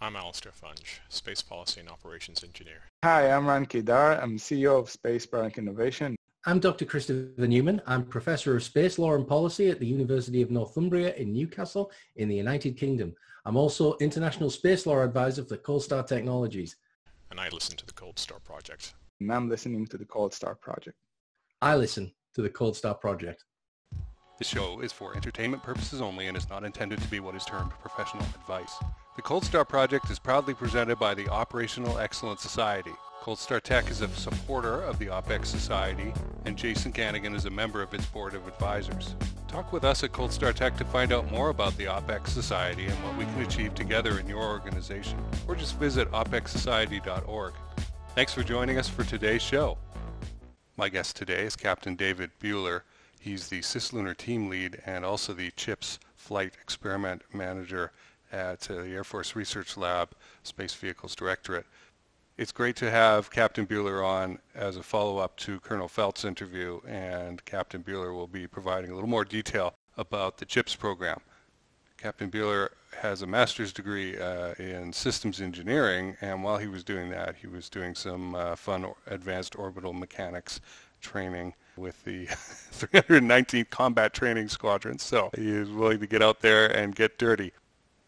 I'm Alistair Funge, Space Policy and Operations Engineer. Hi, I'm Ran Kedar. I'm CEO of Space Product Innovation. I'm Dr. Christopher Newman. I'm Professor of Space Law and Policy at the University of Northumbria in Newcastle in the United Kingdom. I'm also International Space Law Advisor for Cold Star Technologies. And I listen to the Cold Star Project. And I'm listening to the Cold Star Project. I listen to the Cold Star Project. The show is for entertainment purposes only and is not intended to be what is termed professional advice. The Cold Star Project is proudly presented by the Operational Excellence Society. Cold Star Tech is a supporter of the OPEX Society, and Jason Kanigan is a member of its board of advisors. Talk with us at Cold Star Tech to find out more about the OPEX Society and what we can achieve together in your organization, or just visit opexsociety.org. Thanks for joining us for today's show. My guest today is Captain David Buehler. He's the cislunar team lead and also the CHIPS flight experiment manager at uh, the Air Force Research Lab Space Vehicles Directorate. It's great to have Captain Buehler on as a follow-up to Colonel Felt's interview, and Captain Buehler will be providing a little more detail about the CHIPS program. Captain Buehler has a master's degree uh, in systems engineering, and while he was doing that, he was doing some uh, fun advanced orbital mechanics training with the 319th Combat Training Squadron. So he is willing to get out there and get dirty.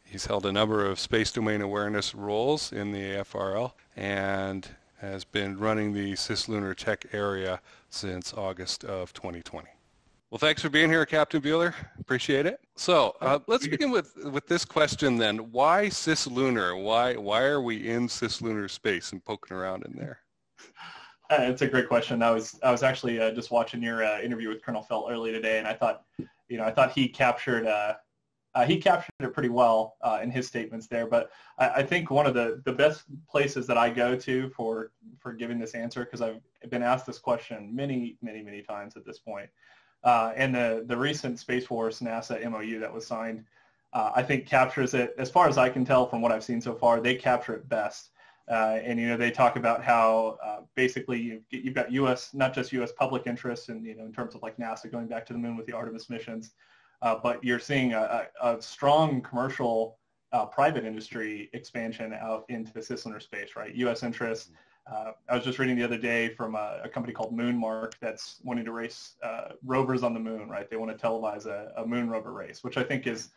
He's held a number of space domain awareness roles in the AFRL and has been running the cislunar tech area since August of 2020. Well, thanks for being here, Captain Buehler. Appreciate it. So uh, let's begin with, with this question then. Why cislunar? Why, why are we in cislunar space and poking around in there? Uh, it's a great question. I was I was actually uh, just watching your uh, interview with Colonel Felt early today, and I thought, you know, I thought he captured uh, uh, he captured it pretty well uh, in his statements there. But I, I, think one of the, the best places that I go to for for giving this answer, because I've been asked this question many, many, many times at this point, and the, the recent Space Force NASA MOU that was signed, I think captures it, as far as I can tell from what I've seen so far, they capture it best. Uh, and you know they talk about how uh, basically you've, you've got U.S. not just U.S. public interest, and you know in terms of like NASA going back to the moon with the Artemis missions, uh, but you're seeing a, a, strong commercial uh, private industry expansion out into the cislunar space, right? U.S. interest. Uh, I was just reading the other day from a, a, company called Moonmark that's wanting to race uh, rovers on the moon, right? They want to televise a, a moon rover race, which I think is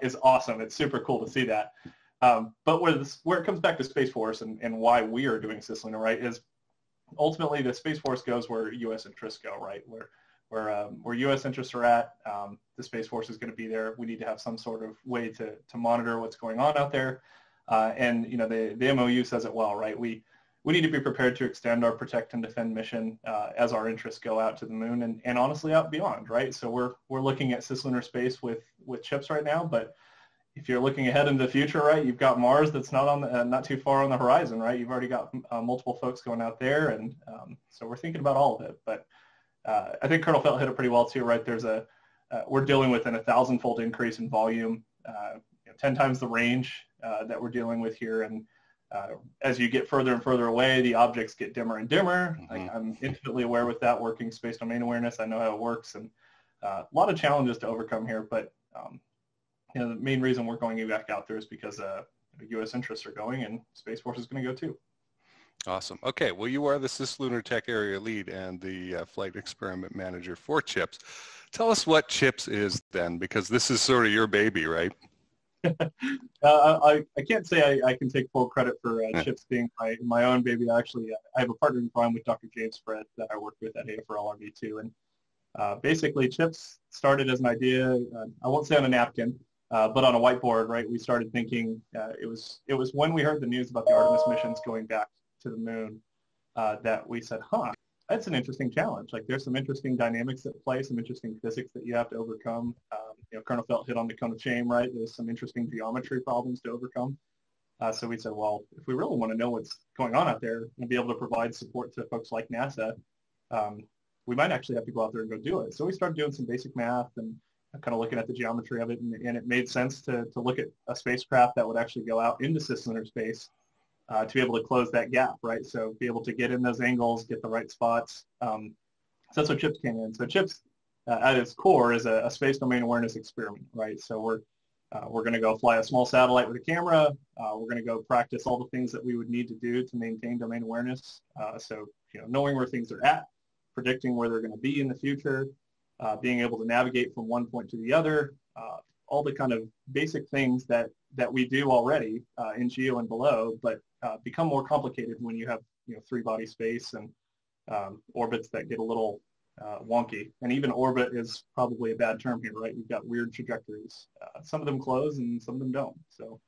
is awesome. It's super cool to see that. Um, but where, this, where it comes back to Space Force and, and why we are doing cislunar, right, is ultimately the Space Force goes where U.S. interests go, right? Where where um, where U.S. interests are at. Um, the Space Force is going to be there. We need to have some sort of way to to monitor what's going on out there. Uh, and you know the the MOU says it well, right? We we need to be prepared to extend our protect and defend mission uh, as our interests go out to the moon and, and honestly out beyond, right? So we're we're looking at cislunar space with with chips right now, but if you're looking ahead into the future, right, you've got Mars that's not on the, uh, not too far on the horizon, right? You've already got uh, multiple folks going out there, and um, so we're thinking about all of it. But uh, I think Colonel Felt hit it pretty well too, right? There's a, uh, we're dealing with an a thousand-fold increase in volume, uh, you know, 10 times the range uh, that we're dealing with here. And uh, as you get further and further away, the objects get dimmer and dimmer. Mm-hmm. Like, I'm intimately aware with that working space domain awareness. I know how it works and uh, a lot of challenges to overcome here. But, um, you know, the main reason we're going back out there is because U.S. interests are going and Space Force is going to go too. Awesome. Okay. Well, you are the cislunar tech area lead and the uh, flight experiment manager for CHIPS. Tell us what CHIPS is then, because this is sort of your baby, right? uh, I, I can't say I, I can take full credit for uh, CHIPS being my, my own baby. Actually, uh, I have a partner in crime with Dr. James Fred that I work with at AFRL RV2. And uh, basically, CHIPS started as an idea, uh, I won't say on a napkin, uh, but on a whiteboard, right? We started thinking uh, it was it was when we heard the news about the Artemis missions going back to the moon uh, that we said, huh, that's an interesting challenge. Like there's some interesting dynamics at play, some interesting physics that you have to overcome. Um, you know, Colonel Felt hit on the cone of shame, right? There's some interesting geometry problems to overcome. Uh, so we said, well, if we really want to know what's going on out there and be able to provide support to folks like NASA, um, we might actually have to go out there and go do it. So we started doing some basic math and kind of looking at the geometry of it, and, and it made sense to, to look at a spacecraft that would actually go out into cislunar space uh, to be able to close that gap, right? So be able to get in those angles, get the right spots. Um, so that's what CHIPS came in. So CHIPS uh, at its core is a, a, space domain awareness experiment, right? So we're uh, we're going to go fly a small satellite with a camera. Uh, we're going to go practice all the things that we would need to do to maintain domain awareness. Uh, so, you know, knowing where things are at, predicting where they're going to be in the future, uh, being able to navigate from one point to the other, uh, all the kind of basic things that, that we do already uh, in GEO and below, but become more complicated when you have, you know, three body space and um, orbits that get a little uh, wonky. And even orbit is probably a bad term here, right? You've got weird trajectories. Uh, some of them close and some of them don't. So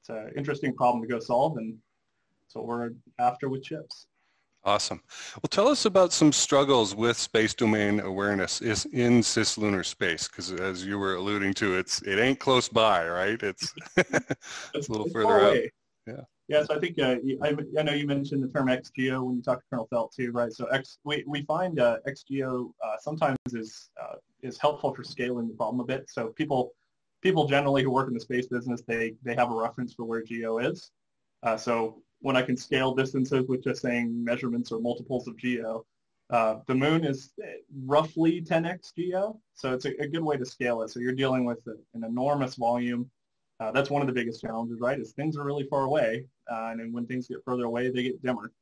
it's an interesting problem to go solve, and that's what we're after with chips. Awesome. Well, tell us about some struggles with space domain awareness is in cislunar space, because as you were alluding to, it's it ain't close by, right? It's it's a little it's further out. Yeah. Yeah, so I think uh, I, I, know you mentioned the term XGEO when you talked to Colonel Felt too, right? So X, we, we find uh, XGEO uh, sometimes is uh, is helpful for scaling the problem a bit. So people people generally who work in the space business they they have a reference for where GEO is. Uh, so when I can scale distances with just saying measurements or multiples of GEO, uh, the moon is roughly 10x GEO. So it's a, a, good way to scale it. So you're dealing with a, an enormous volume uh, that's one of the biggest challenges, right? Is things are really far away, uh, and then when things get further away, they get dimmer.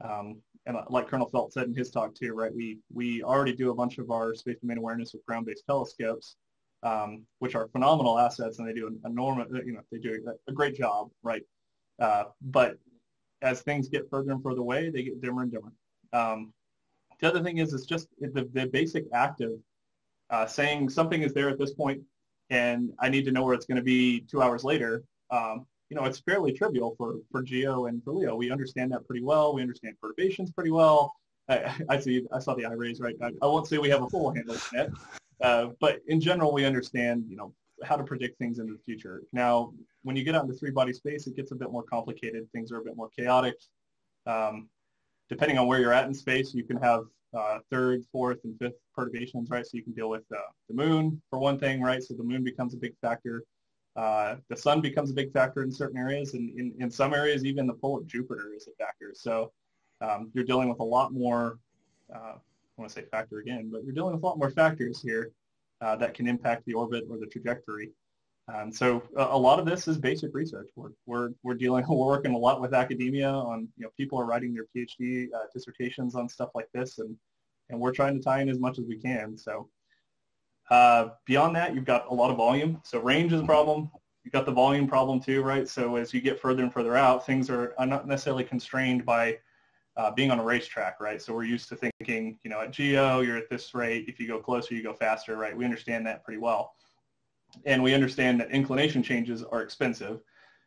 Um, and like Colonel Felt said in his talk too, right? We we already do a bunch of our space domain awareness with ground-based telescopes, um, which are phenomenal assets, and they do an enormous, you know, they do a, a great job, right? Uh, but as things get further and further away, they get dimmer and dimmer. Um, the other thing is, it's just the, the basic act of uh, saying something is there at this point, and I need to know where it's going to be two hours later, um, you know, it's fairly trivial for, for Geo and for Leo. We understand that pretty well. We understand perturbations pretty well. I, I see. I saw the eye raise right. I, I, won't say we have a full handle on it, uh, but in general, we understand, you know, how to predict things into the future. Now, when you get out into three-body space, it gets a bit more complicated. Things are a bit more chaotic. Um, depending on where you're at in space, you can have uh, third, fourth, and fifth perturbations, right? So you can deal with uh, the moon for one thing, right? So the moon becomes a big factor. Uh, the sun becomes a big factor in certain areas, and in, in some areas, even the pull of Jupiter is a factor. So um, you're dealing with a lot more, uh, I want to say factor again, but you're dealing with a lot more factors here uh, that can impact the orbit or the trajectory. Um, so a, a, lot of this is basic research. We're, we're, we're dealing, we're working a lot with academia on, you know, people are writing their PhD uh, dissertations on stuff like this, and, and we're trying to tie in as much as we can. So uh, beyond that, you've got a lot of volume. So range is a problem. You've got the volume problem too, right? So as you get further and further out, things are, are not necessarily constrained by uh, being on a racetrack, right? So we're used to thinking, you know, at Geo, you're at this rate. If you go closer, you go faster, right? We understand that pretty well and we understand that inclination changes are expensive.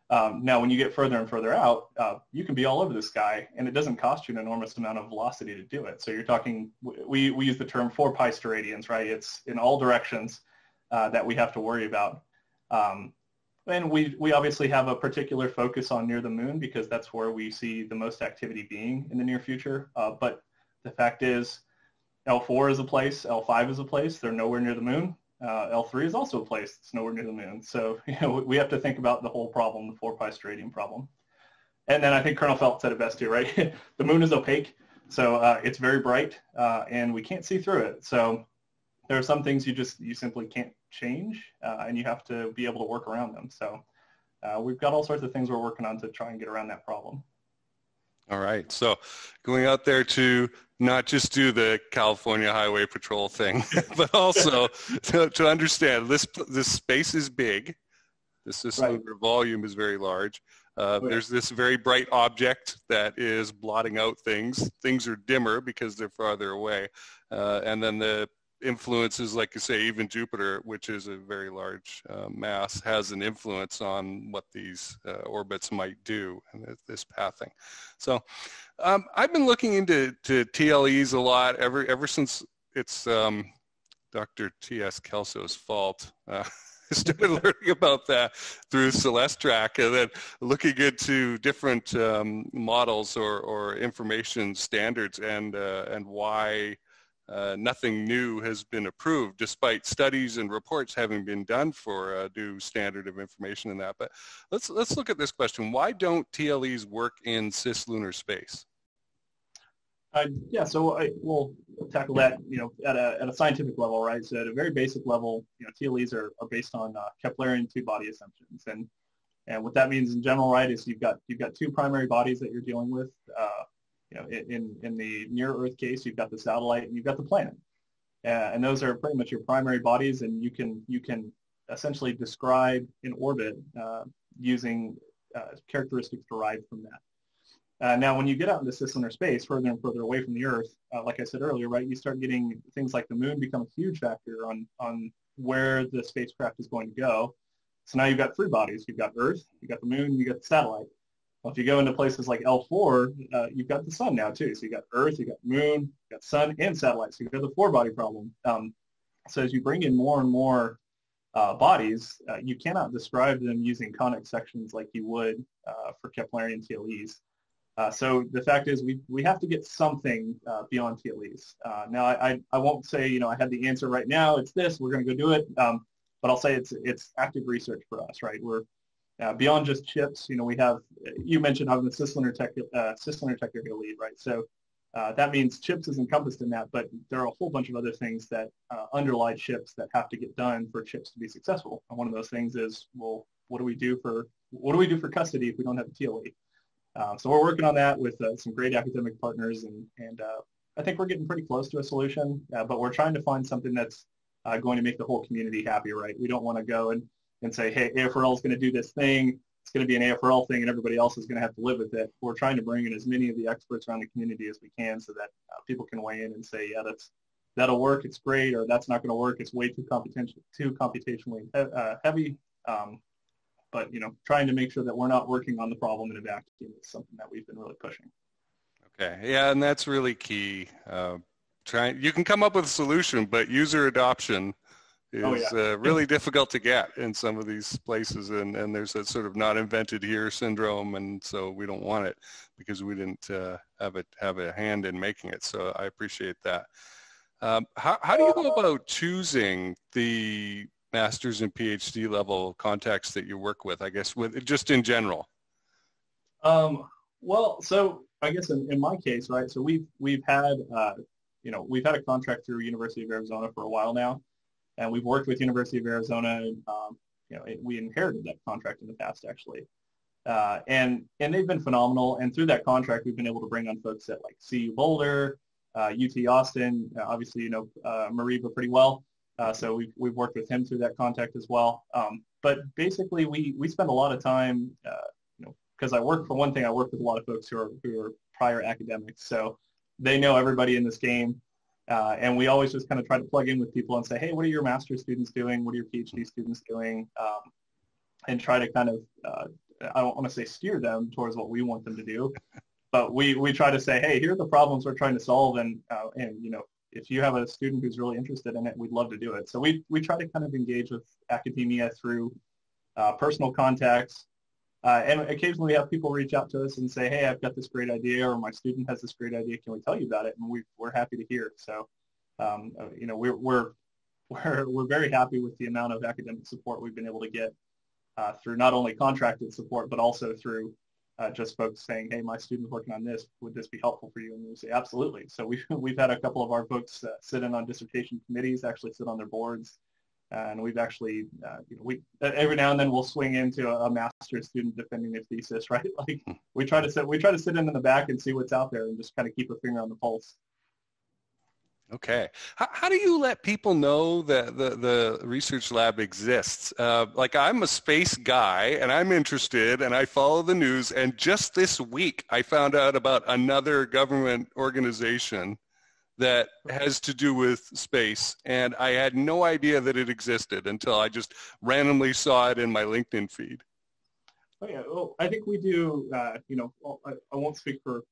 Um, now, when you get further and further out, uh, you can be all over the sky, and it doesn't cost you an enormous amount of velocity to do it. So you're talking, we, we use the term four pi steradians, right? It's in all directions uh, that we have to worry about. Um, and we, we obviously have a particular focus on near the moon because that's where we see the most activity being in the near future. Uh, but the fact is, L4 is a place, L5 is a place. They're nowhere near the moon uh, L3 is also a place that's nowhere near the moon. So you know, we have to think about the whole problem, the 4 pi steradian problem. And then I think Colonel Felt said it best too, right? the moon is opaque, so uh, it's very bright, uh, and we can't see through it. So there are some things you just you simply can't change, uh, and you have to be able to work around them. So uh, we've got all sorts of things we're working on to try and get around that problem. All right. So going out there to not just do the California Highway Patrol thing, but also to, to, understand this this space is big. The system right. volume is very large. Uh, oh, There's this very bright object that is blotting out things. Things are dimmer because they're farther away. Uh, and then the influences, like you say, even Jupiter, which is a very large uh, mass, has an influence on what these uh, orbits might do and this pathing. So um, I've been looking into to TLEs a lot ever ever since it's um, Dr. T.S. Kelso's fault. Uh, I started learning about that through Celestrak and then looking into different um, models or, or information standards and, uh, and why uh, nothing new has been approved despite studies and reports having been done for a new standard of information in that. But let's, let's look at this question. Why don't TLEs work in cislunar space? Uh, yeah, so I, we'll tackle that, you know, at a, at a scientific level, right? So at a very basic level, you know, TLEs are, are based on uh, Keplerian two-body assumptions, and and what that means in general, right, is you've got you've got two primary bodies that you're dealing with. Uh, you know, in in the near Earth case, you've got the satellite and you've got the planet, uh, and those are pretty much your primary bodies, and you can you can essentially describe an orbit uh, using uh, characteristics derived from that. Uh, now, when you get out into cislunar space, further and further away from the Earth, uh, like I said earlier, right, you start getting things like the moon become a huge factor on, on where the spacecraft is going to go. So now you've got three bodies. You've got Earth, you've got the moon, you've got the satellite. Well, if you go into places like L4, uh, you've got the sun now too. So you've got Earth, you've got moon, you've got sun and satellites. So you've got the four-body problem. Um, so as you bring in more and more uh, bodies, uh, you cannot describe them using conic sections like you would uh, for Keplerian TLEs. Uh, so the fact is we, we have to get something uh, beyond TLEs. Now, I, I won't say, you know, I have the answer right now. It's this. We're going to go do it. Um, but I'll say it's, it's active research for us, right? We're uh, beyond just chips. You know, we have, you mentioned having the cislunar, tech, uh, cislunar technical lead, right? So uh, that means chips is encompassed in that, but there are a whole bunch of other things that underlie chips that have to get done for chips to be successful. And one of those things is, well, what do we do for, what do we do for custody if we don't have a TLE? Um, so we're working on that with uh, some great academic partners, and, and uh, I think we're getting pretty close to a solution, uh, but we're trying to find something that's uh, going to make the whole community happy, right? We don't want to go and, and say, hey, AFRL is going to do this thing. It's going to be an AFRL thing, and everybody else is going to have to live with it. We're trying to bring in as many of the experts around the community as we can so that uh, people can weigh in and say, yeah, that's that'll work. It's great, or that's not going to work. It's way too too computationally uh, heavy. Um, but you know, trying to make sure that we're not working on the problem in a vacuum is something that we've been really pushing. Okay, yeah, and that's really key. Uh, trying, you can come up with a solution, but user adoption is oh, yeah. uh, really difficult to get in some of these places, and, and there's a sort of not invented here syndrome, and so we don't want it because we didn't uh, have it have a hand in making it. So I appreciate that. Um, how, how do you go about choosing the master's and PhD level contacts that you work with, I guess, with just in general? Um, well, so I guess in, in my case, right, so we've, we've had, uh, you know, we've had a contract through University of Arizona for a while now, and we've worked with University of Arizona. Um, you know, it, we inherited that contract in the past, actually. Uh, and and they've been phenomenal. And through that contract, we've been able to bring on folks at like CU Boulder, uh, UT Austin, uh, obviously you know uh, Moriba pretty well, uh, so we've, we've worked with him through that contact as well. Um, but basically, we, we spend a lot of time, uh, you know, because I work, for one thing, I work with a lot of folks who are, who are prior academics. So they know everybody in this game. Uh, and we always just kind of try to plug in with people and say, hey, what are your master's students doing? What are your PhD students doing? Um, and try to kind of, uh, I don't want to say steer them towards what we want them to do, but we, we try to say, hey, here are the problems we're trying to solve. And, uh, and you know, if you have a student who's really interested in it, we'd love to do it. So we, we try to kind of engage with academia through uh, personal contacts. Uh, and occasionally we have people reach out to us and say, hey, I've got this great idea or my student has this great idea. Can we tell you about it? And we, we're happy to hear. So, um, uh, you know, we're, we're, we're, we're very happy with the amount of academic support we've been able to get uh, through not only contracted support, but also through uh, just folks saying, hey, my student's working on this. Would this be helpful for you? And we say, absolutely. So we've, we've had a couple of our folks uh, sit in on dissertation committees, actually sit on their boards. And we've actually, uh, you know, we every now and then we'll swing into a, a master's student defending their thesis, right? Like we try to sit, we try to sit in, in the back and see what's out there and just kind of keep a finger on the pulse. Okay. How, how, do you let people know that the, the research lab exists? Uh, like I'm a space guy and I'm interested and I follow the news and just this week I found out about another government organization that has to do with space and I had no idea that it existed until I just randomly saw it in my LinkedIn feed. Oh yeah, well, I think we do, uh, you know, I, I won't speak for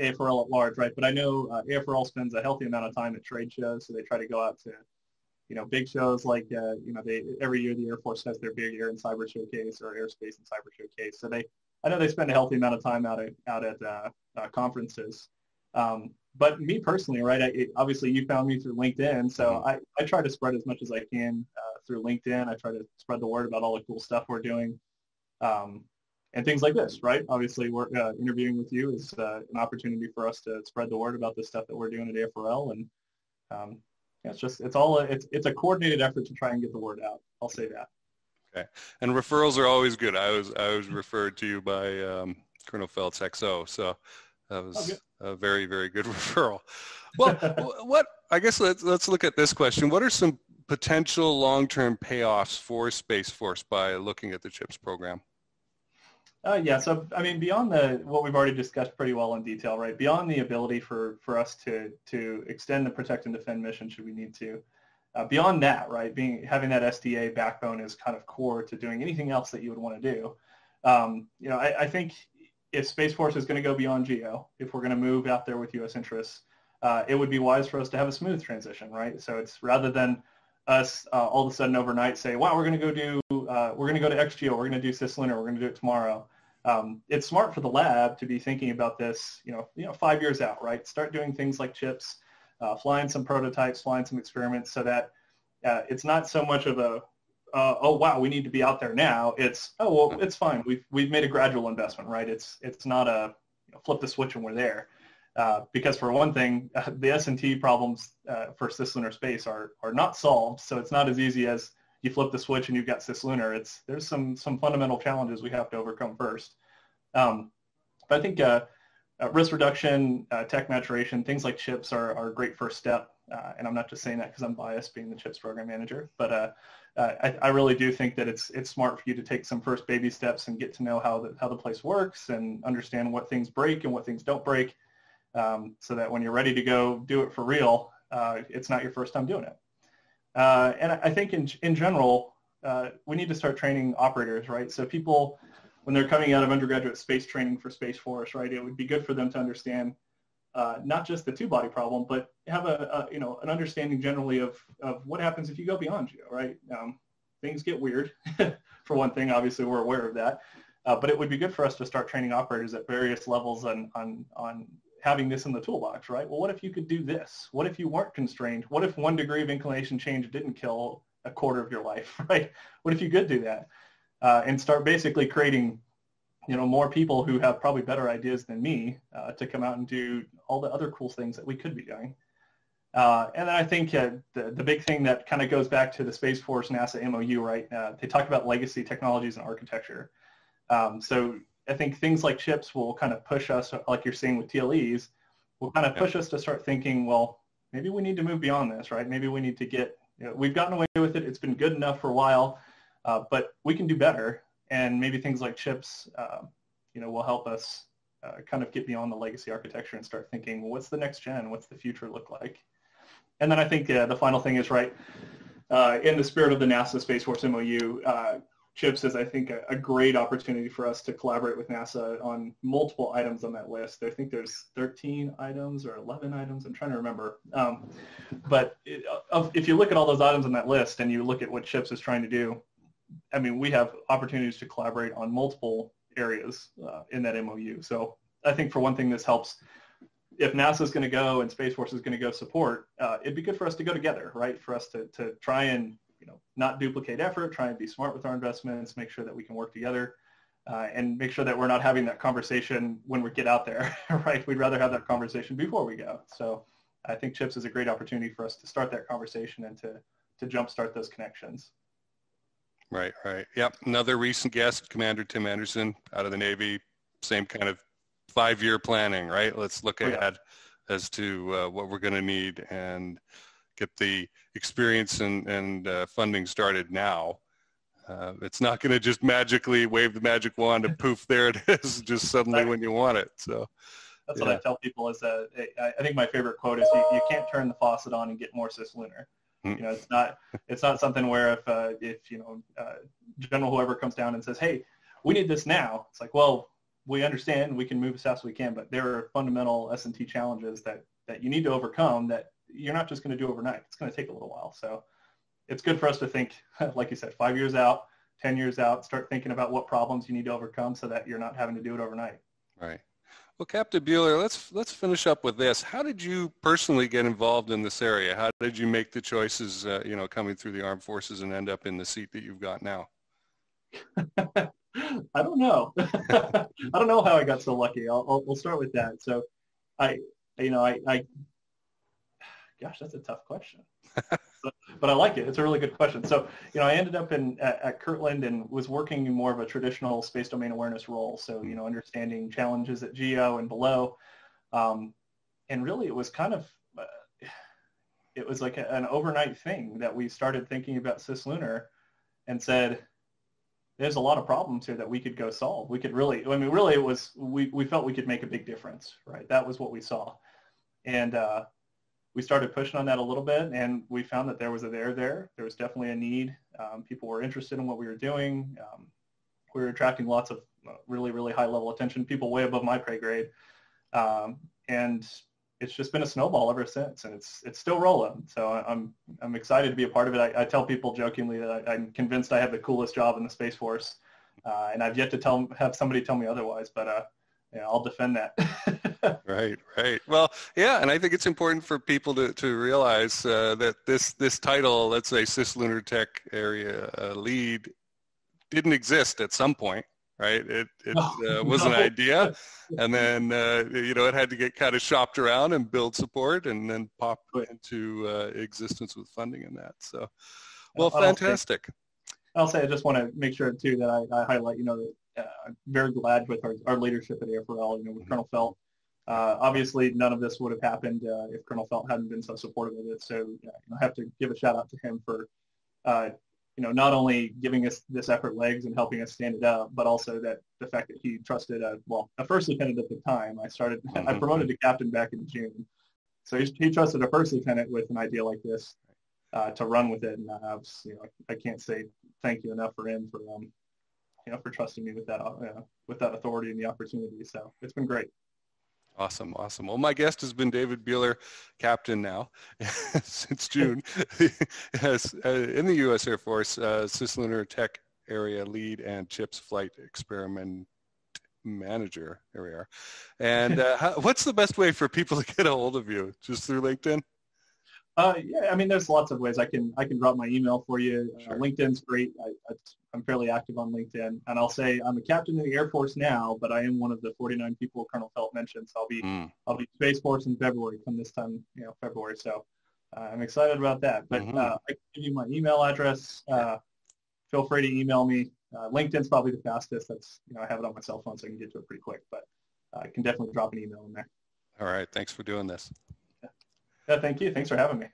AFRL at large, right? But I know uh, AFRL spends a healthy amount of time at trade shows, so they try to go out to, you know, big shows like, uh, you know, they every year the Air Force has their big Air and Cyber Showcase or Airspace and Cyber Showcase. So they, I know they spend a healthy amount of time out at out at uh, uh conferences. Um, but me personally, right? I, obviously, you found me through LinkedIn, so mm-hmm. I, I try to spread as much as I can uh, through LinkedIn. I try to spread the word about all the cool stuff we're doing. Um, and things like this, right? Obviously, we're uh, interviewing with you is uh, an opportunity for us to spread the word about the stuff that we're doing at AFRL, and um, yeah, it's just it's all a, it's it's a coordinated effort to try and get the word out. I'll say that. Okay, and referrals are always good. I was I was referred to you by um, Colonel Felt's XO, so that was oh, a very very good referral. Well, what I guess let's let's look at this question. What are some potential long-term payoffs for Space Force by looking at the CHIPS program? Uh, yeah, so I mean, beyond the what we've already discussed pretty well in detail, right? Beyond the ability for for us to to extend the protect and defend mission, should we need to, uh, beyond that, right? Being having that SDA backbone is kind of core to doing anything else that you would want to do. Um, you know, I, I, think if Space Force is going to go beyond GEO, if we're going to move out there with U.S. interests, uh, it would be wise for us to have a smooth transition, right? So it's rather than us uh, all of a sudden overnight say, wow, we're going to go do, uh, we're going to go to XGEO, we're going to do cislunar, we're going to do it tomorrow. Um, it's smart for the lab to be thinking about this, you know, you know, five years out, right? Start doing things like chips, uh, flying some prototypes, flying some experiments, so that uh, it's not so much of a, uh, oh wow, we need to be out there now. It's oh well, it's fine. We've we've made a gradual investment, right? It's it's not a you know, flip the switch and we're there. Uh, because for one thing, uh, the S&T problems uh, for cislunar space are, are not solved. So it's not as easy as you flip the switch and you've got cislunar. It's, there's some, some fundamental challenges we have to overcome first. Um, but I think uh, uh, risk reduction, tech maturation, things like chips are, are a great first step. And I'm not just saying that because I'm biased being the chips program manager, but I, I, really do think that it's it's smart for you to take some first baby steps and get to know how the how the place works and understand what things break and what things don't break, um, so that when you're ready to go do it for real, uh, it's not your first time doing it. Uh, and I think in, in general, uh, we need to start training operators, right? So people, when they're coming out of undergraduate space training for Space Force, right, it would be good for them to understand uh, not just the two-body problem, but have a, a, you know an understanding generally of, of what happens if you go beyond GEO, right? Um, things get weird. for one thing, obviously we're aware of that, uh, but it would be good for us to start training operators at various levels on on on having this in the toolbox, right? Well, what if you could do this? What if you weren't constrained? What if one degree of inclination change didn't kill a quarter of your life, right? What if you could do that uh, and start basically creating, you know, more people who have probably better ideas than me uh, to come out and do all the other cool things that we could be doing. Uh, and then I think uh, the, the big thing that kind of goes back to the Space Force NASA MOU, right? Uh, they talk about legacy technologies and architecture. Um, so I think things like chips will kind of push us, like you're seeing with TLEs, will kind of push us to start thinking, well, maybe we need to move beyond this, right? Maybe we need to get, you know, we've gotten away with it. It's been good enough for a while, uh, but we can do better. And maybe things like chips, uh, you know, will help us uh, kind of get beyond the legacy architecture and start thinking, well, what's the next gen? What's the future look like? And then I think uh, the final thing is, right, uh, in the spirit of the NASA Space Force MOU, uh, CHIPS is, I think, a, a, great opportunity for us to collaborate with NASA on multiple items on that list. I think there's 13 items or 11 items. I'm trying to remember. Um, but it, if you look at all those items on that list and you look at what CHIPS is trying to do, I mean, we have opportunities to collaborate on multiple areas uh, in that MOU. So I think for one thing, this helps. If NASA is going to go and Space Force is going to go support, uh, it'd be good for us to go together, right? For us to, to try and you know, not duplicate effort, try and be smart with our investments, make sure that we can work together, uh, and make sure that we're not having that conversation when we get out there, right? We'd rather have that conversation before we go. So I think CHIPS is a great opportunity for us to start that conversation and to, to jumpstart those connections. Right, right. Yep. Another recent guest, Commander Tim Anderson out of the Navy, same kind of five-year planning, right? Let's look ahead yeah. as to uh, what we're going to need and get the experience and, and uh, funding started now. Uh, it's not going to just magically wave the magic wand and poof, there it is, just suddenly when you want it. So that's yeah. what I tell people is that I think my favorite quote is you, you can't turn the faucet on and get more cislunar. Mm. You know, it's not it's not something where if uh, if you know uh, general whoever comes down and says, hey, we need this now. It's like, well, we understand we can move as fast as we can, but there are fundamental S&T challenges that that you need to overcome that you're not just going to do overnight. It's going to take a little while. So it's good for us to think, like you said, five years out, 10 years out, start thinking about what problems you need to overcome so that you're not having to do it overnight. Right. Well, Captain Buehler, let's let's finish up with this. How did you personally get involved in this area? How did you make the choices, uh, you know, coming through the armed forces and end up in the seat that you've got now? I don't know. I don't know how I got so lucky. I'll, I'll we'll start with that. So, I, you know, I, I gosh, that's a tough question. but, I like it. It's a really good question. So, you know, I ended up in at, at, Kirtland and was working in more of a traditional space domain awareness role. So, you know, understanding challenges at GEO and below. Um, and really, it was kind of uh, it was like a, an overnight thing that we started thinking about cislunar and said, there's a lot of problems here that we could go solve. We could really, I mean, really it was, we, we felt we could make a big difference, right? That was what we saw. And uh, we started pushing on that a little bit and we found that there was a there there. There was definitely a need. Um, people were interested in what we were doing. Um, we were attracting lots of uh, really, really high level attention, people way above my pay grade. Um, and it's just been a snowball ever since, and it's it's still rolling. So I'm I'm excited to be a part of it. I, I tell people jokingly that I, am convinced I have the coolest job in the Space Force, uh, and I've yet to tell have somebody tell me otherwise. But uh, I'll defend that. right, right. Well, yeah, and I think it's important for people to to realize uh, that this this title, let's say Cislunar Tech Area uh, Lead, didn't exist at some point right? It, it uh, was no. an idea, and then uh, you know it had to get kind of shopped around and build support, and then pop into uh, existence with funding and that. So, well, fantastic. I'll say I just want to make sure too that I, I highlight, you know, that uh, I'm very glad with our, our leadership at AFRL, you know, with mm-hmm. Colonel Felt. Uh, obviously, none of this would have happened uh, if Colonel Felt hadn't been so supportive of it. So I have to give a shout out to him for you know, not only giving us this effort legs and helping us stand it up, but also that the fact that he trusted a, well, a first lieutenant at the time. I started, mm-hmm. I promoted to captain back in June. So he, he, trusted a first lieutenant with an idea like this uh, to run with it. And I was, you know, I can't say thank you enough for him for, um, you know, for trusting me with that, uh, with that authority and the opportunity. So it's been great. Awesome, awesome. Well, my guest has been David Buehler, captain now since June, yes, uh, in the U.S. Air Force, uh, cislunar tech area lead and CHIPS flight experiment manager. There we are. And uh, how, what's the best way for people to get a hold of you? Just through LinkedIn? Uh, yeah, I mean, there's lots of ways. I can I can drop my email for you. Uh, sure. LinkedIn's great. I, am fairly active on LinkedIn, and I'll say I'm a captain in the Air Force now, but I am one of the 49 people Colonel Felt mentioned. So I'll be mm. I'll be Space Force in February. Come this time, you know, February. So uh, I'm excited about that. But mm-hmm. Uh, I can give you my email address. Uh, feel free to email me. LinkedIn's probably the fastest. That's you know I have it on my cell phone, so I can get to it pretty quick. But I can definitely drop an email in there. All right. Thanks for doing this. Yeah, thank you. Thanks for having me.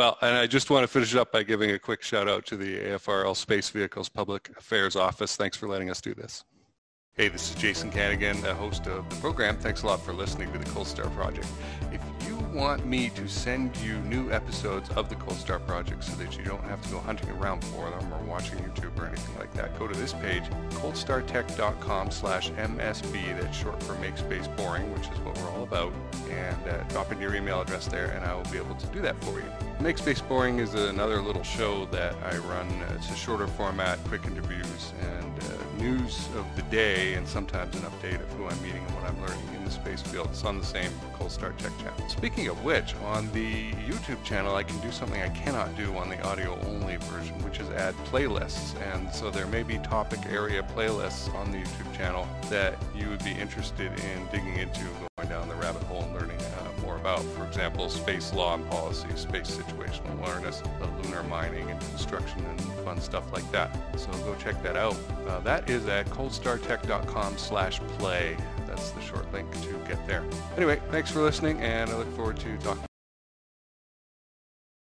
Well, and I just want to finish it up by giving a quick shout out to the AFRL Space Vehicles Public Affairs Office. Thanks for letting us do this. Hey, this is Jason Kanigan, the host of the program. Thanks a lot for listening to the Cold Star Project. If want me to send you new episodes of the Cold Star Project so that you don't have to go hunting around for them or watching YouTube or anything like that, go to this page, coldstartech.com slash MSB. That's short for Make Space Boring, which is what we're all about. And uh, drop in your email address there and I will be able to do that for you. Make Space Boring is another little show that I run. It's a shorter format, quick interviews, and uh, news of the day, and sometimes an update of who I'm meeting and what I'm learning in the space field. It's on the same Cold Star Tech channel. Speaking of which, on the YouTube channel, I can do something I cannot do on the audio-only version, which is add playlists. And so there may be topic area playlists on the YouTube channel that you would be interested in digging into, going down the rabbit hole and learning uh, more about. For example, space law and policy, space situational awareness, lunar mining and construction and fun stuff like that. So go check that out. Uh, that is at coldstartech.com slash play. That's the short link to get there. Anyway, thanks for listening and I look forward to talking